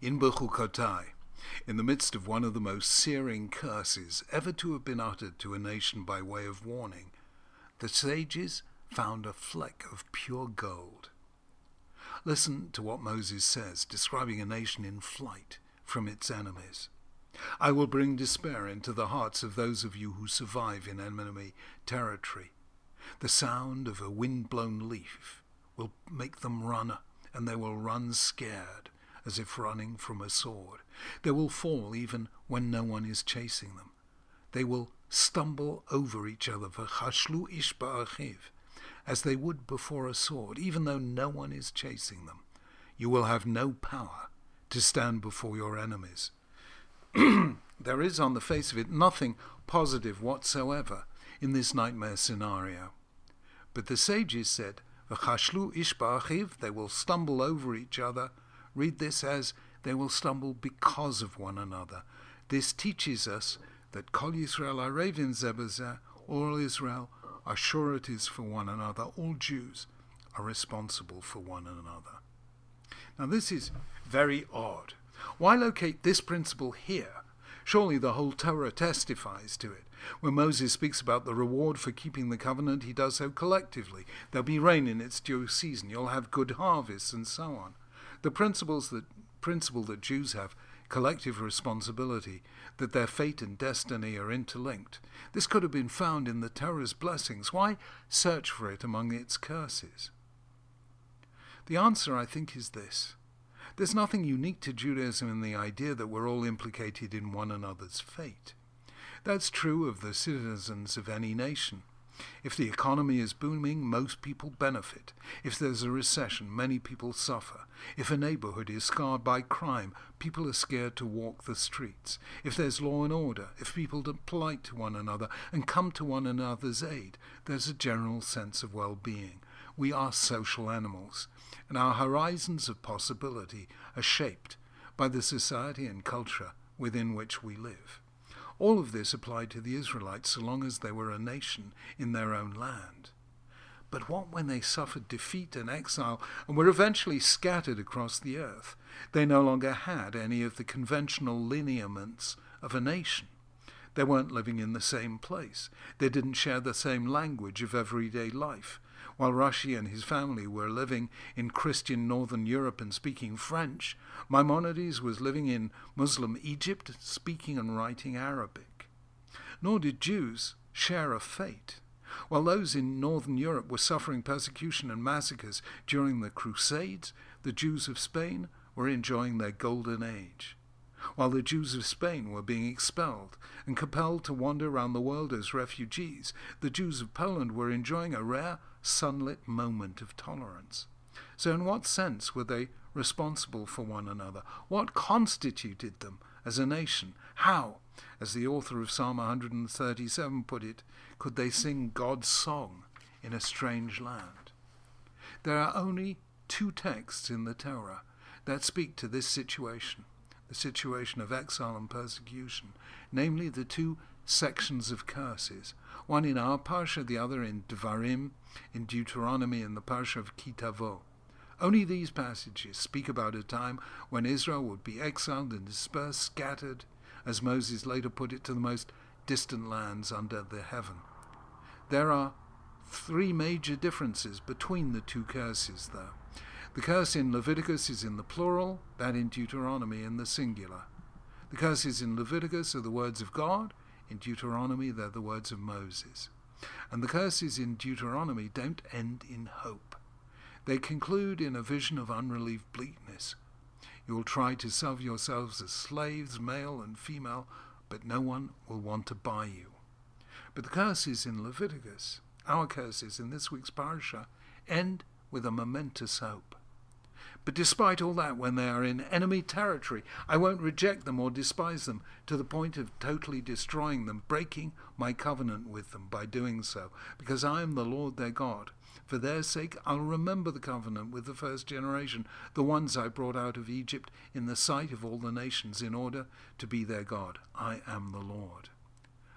in Bechukotai, in the midst of one of the most searing curses ever to have been uttered to a nation by way of warning, the sages found a fleck of pure gold. Listen to what Moses says, describing a nation in flight from its enemies. I will bring despair into the hearts of those of you who survive in enemy territory. The sound of a wind-blown leaf will make them run, and they will run scared, as if running from a sword. They will fall even when no one is chasing them. They will stumble over each other, v'chashlu ish ba'achiv, as they would before a sword, even though no one is chasing them. You will have no power to stand before your enemies. there is, on the face of it, nothing positive whatsoever in this nightmare scenario. But the sages said, V'chashlu ish they will stumble over each other. Read this as, they will stumble because of one another. This teaches us that Kol Yisrael Arevin Zebazeh, all Israel are sureties for one another. All Jews are responsible for one another. Now this is very odd. Why locate this principle here? Surely the whole Torah testifies to it. When Moses speaks about the reward for keeping the covenant, he does so collectively. There'll be rain in its due season, you'll have good harvests, and so on. The principles that principle that Jews have collective responsibility, that their fate and destiny are interlinked. This could have been found in the Torah's blessings. Why search for it among its curses? The answer, I think, is this. There's nothing unique to Judaism in the idea that we're all implicated in one another's fate. That's true of the citizens of any nation. If the economy is booming, most people benefit. If there's a recession, many people suffer. If a neighborhood is scarred by crime, people are scared to walk the streets. If there's law and order, if people are polite to one another and come to one another's aid, there's a general sense of well-being. We are social animals, and our horizons of possibility are shaped by the society and culture within which we live. All of this applied to the Israelites so long as they were a nation in their own land. But what when they suffered defeat and exile and were eventually scattered across the earth? They no longer had any of the conventional lineaments of a nation. They weren't living in the same place. They didn't share the same language of everyday life. While Rashi and his family were living in Christian Northern Europe and speaking French, Maimonides was living in Muslim Egypt, speaking and writing Arabic. Nor did Jews share a fate. While those in Northern Europe were suffering persecution and massacres during the Crusades, the Jews of Spain were enjoying their golden age. While the Jews of Spain were being expelled and compelled to wander around the world as refugees, the Jews of Poland were enjoying a rare sunlit moment of tolerance. So, in what sense were they responsible for one another? What constituted them as a nation? How, as the author of Psalm 137 put it, could they sing God's song in a strange land? There are only two texts in the Torah that speak to this situation, the situation of exile and persecution, namely the two sections of curses, one in our Parsha, the other in Devarim, in Deuteronomy, and the Parsha of Ki Tavo. Only these passages speak about a time when Israel would be exiled and dispersed, scattered, as Moses later put it, to the most distant lands under the heaven. There are three major differences between the two curses, though. The curse in Leviticus is in the plural, that in Deuteronomy in the singular. The curses in Leviticus are the words of God, in Deuteronomy, they're the words of Moses. And the curses in Deuteronomy don't end in hope. They conclude in a vision of unrelieved bleakness. You will try to sell yourselves as slaves, male and female, but no one will want to buy you. But the curses in Leviticus, our curses in this week's parasha, end with a momentous hope. But despite all that, when they are in enemy territory, I won't reject them or despise them to the point of totally destroying them, breaking my covenant with them by doing so, because I am the Lord their God. For their sake, I'll remember the covenant with the first generation, the ones I brought out of Egypt in the sight of all the nations, in order to be their God. I am the Lord.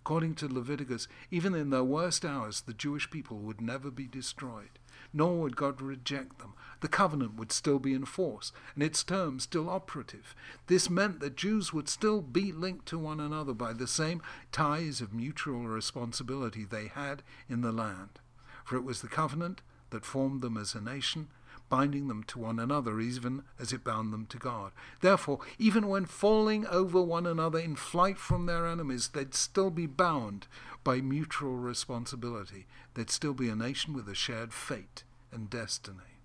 According to Leviticus, even in their worst hours, the Jewish people would never be destroyed. Nor would God reject them. The covenant would still be in force, and its terms still operative. This meant that Jews would still be linked to one another by the same ties of mutual responsibility they had in the land. For it was the covenant that formed them as a nation binding them to one another even as it bound them to God. Therefore, even when falling over one another in flight from their enemies, they'd still be bound by mutual responsibility. They'd still be a nation with a shared fate and destiny.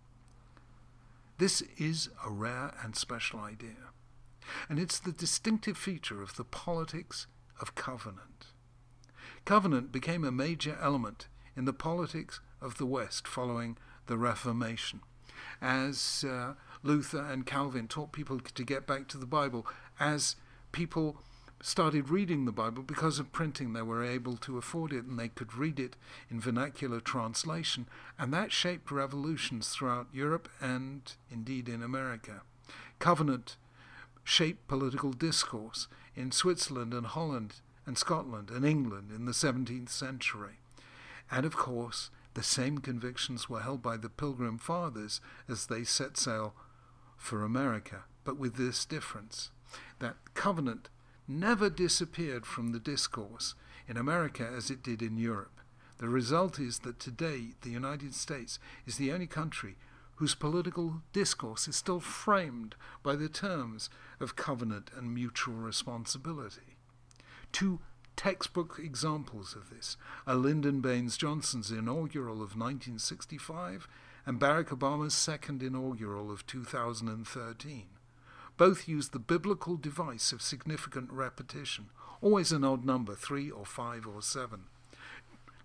This is a rare and special idea, and it's the distinctive feature of the politics of covenant. Covenant became a major element in the politics of the West following the Reformation as uh, Luther and Calvin taught people to get back to the Bible, as people started reading the Bible because of printing, they were able to afford it and they could read it in vernacular translation, and that shaped revolutions throughout Europe and indeed in America. Covenant shaped political discourse in Switzerland and Holland and Scotland and England in the 17th century. And of course, the same convictions were held by the Pilgrim Fathers as they set sail for America, but with this difference that covenant never disappeared from the discourse in America as it did in Europe. The result is that today the United States is the only country whose political discourse is still framed by the terms of covenant and mutual responsibility. Two textbook examples of this are Lyndon Baines Johnson's inaugural of 1965 and Barack Obama's second inaugural of 2013. Both use the biblical device of significant repetition, always an odd number, three or five or seven.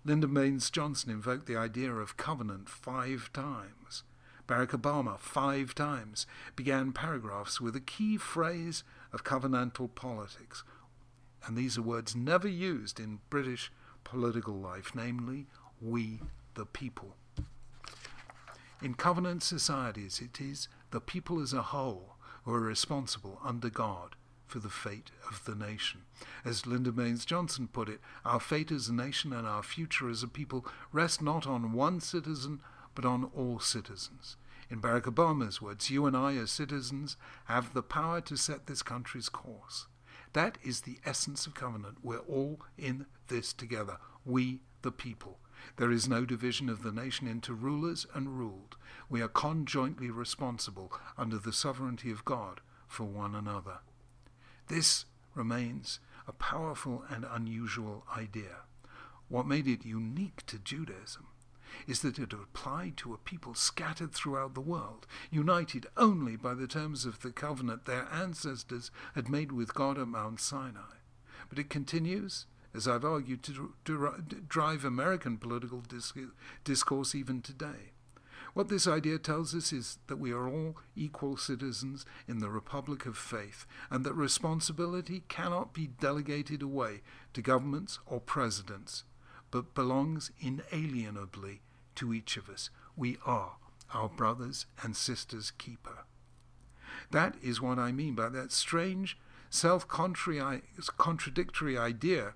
Lyndon Baines Johnson invoked the idea of covenant five times. Barack Obama, five times, began paragraphs with a key phrase of covenantal politics, and these are words never used in British political life, namely, we the people. In covenant societies, it is the people as a whole who are responsible under God for the fate of the nation. As Lyndon Baines Johnson put it, our fate as a nation and our future as a people rest not on one citizen, but on all citizens. In Barack Obama's words, you and I, as citizens, have the power to set this country's course. That is the essence of covenant. We're all in this together. We, the people. There is no division of the nation into rulers and ruled. We are conjointly responsible under the sovereignty of God for one another. This remains a powerful and unusual idea. What made it unique to Judaism is that it applied to a people scattered throughout the world, united only by the terms of the covenant their ancestors had made with God at Mount Sinai. But it continues, as I've argued, to, drive American political discourse even today. What this idea tells us is that we are all equal citizens in the Republic of Faith, and that responsibility cannot be delegated away to governments or presidents, but belongs inalienably to each of us. We are our brothers and sisters' keeper. That is what I mean by that strange, self contradictory idea,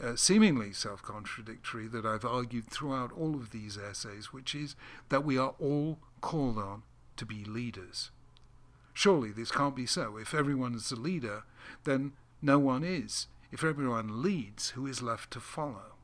uh, seemingly self contradictory, that I've argued throughout all of these essays, which is that we are all called on to be leaders. Surely this can't be so. If everyone is a leader, then no one is. If everyone leads, who is left to follow?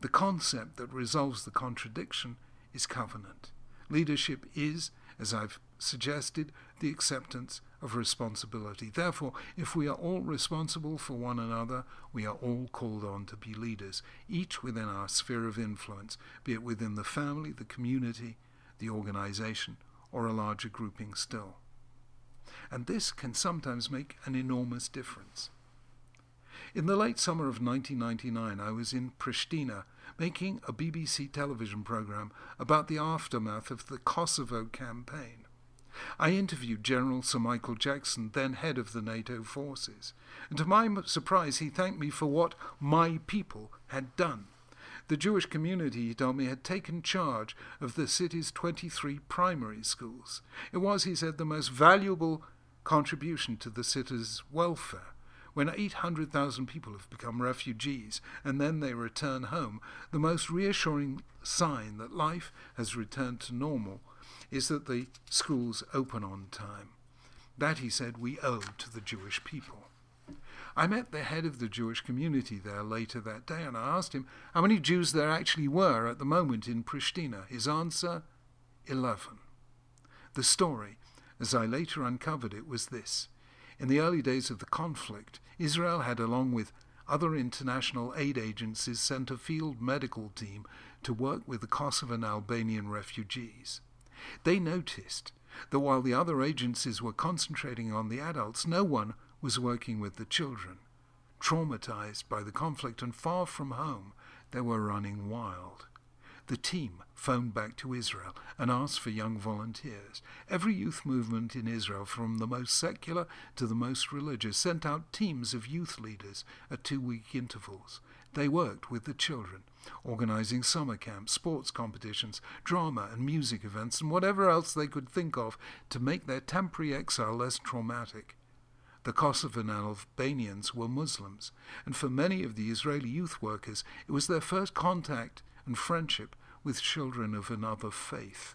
The concept that resolves the contradiction is covenant. Leadership is, as I've suggested, the acceptance of responsibility. Therefore, if we are all responsible for one another, we are all called on to be leaders, each within our sphere of influence, be it within the family, the community, the organization, or a larger grouping still. And this can sometimes make an enormous difference. In the late summer of 1999, I was in Pristina making a BBC television program about the aftermath of the Kosovo campaign. I interviewed General Sir Michael Jackson, then head of the NATO forces, and to my surprise, he thanked me for what my people had done. The Jewish community, he told me, had taken charge of the city's 23 primary schools. It was, he said, the most valuable contribution to the city's welfare When 800,000 people have become refugees and then they return home, the most reassuring sign that life has returned to normal is that the schools open on time. That, he said, we owe to the Jewish people. I met the head of the Jewish community there later that day and I asked him how many Jews there actually were at the moment in Pristina. His answer 11. The story, as I later uncovered it, was this. In the early days of the conflict, Israel had, along with other international aid agencies, sent a field medical team to work with the Kosovan Albanian refugees. They noticed that while the other agencies were concentrating on the adults, no one was working with the children. Traumatized by the conflict and far from home, they were running wild. The team phoned back to Israel and asked for young volunteers. Every youth movement in Israel, from the most secular to the most religious, sent out teams of youth leaders at two week intervals. They worked with the children, organizing summer camps, sports competitions, drama and music events, and whatever else they could think of to make their temporary exile less traumatic. The Kosovan Albanians were Muslims, and for many of the Israeli youth workers, it was their first contact and friendship with children of another faith.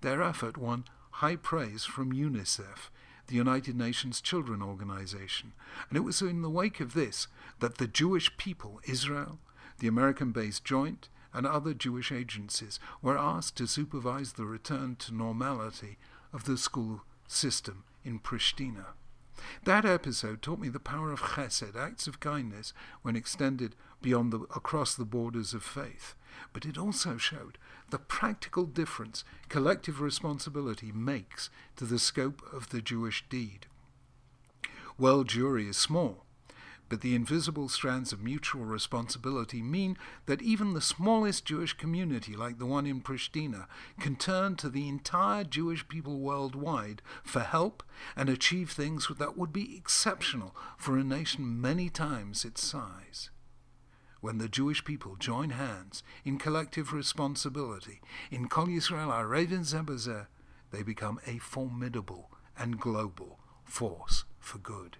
Their effort won high praise from UNICEF, the United Nations Children Organization, and it was in the wake of this that the Jewish people, Israel, the American based Joint, and other Jewish agencies were asked to supervise the return to normality of the school system in Pristina. That episode taught me the power of chesed, acts of kindness, when extended beyond the, across the borders of faith. But it also showed the practical difference collective responsibility makes to the scope of the Jewish deed. World Jewry is small, but the invisible strands of mutual responsibility mean that even the smallest Jewish community, like the one in Pristina, can turn to the entire Jewish people worldwide for help and achieve things that would be exceptional for a nation many times its size. When the Jewish people join hands in collective responsibility in Kol Yisrael Arevin Zebazeh, they become a formidable and global force for good.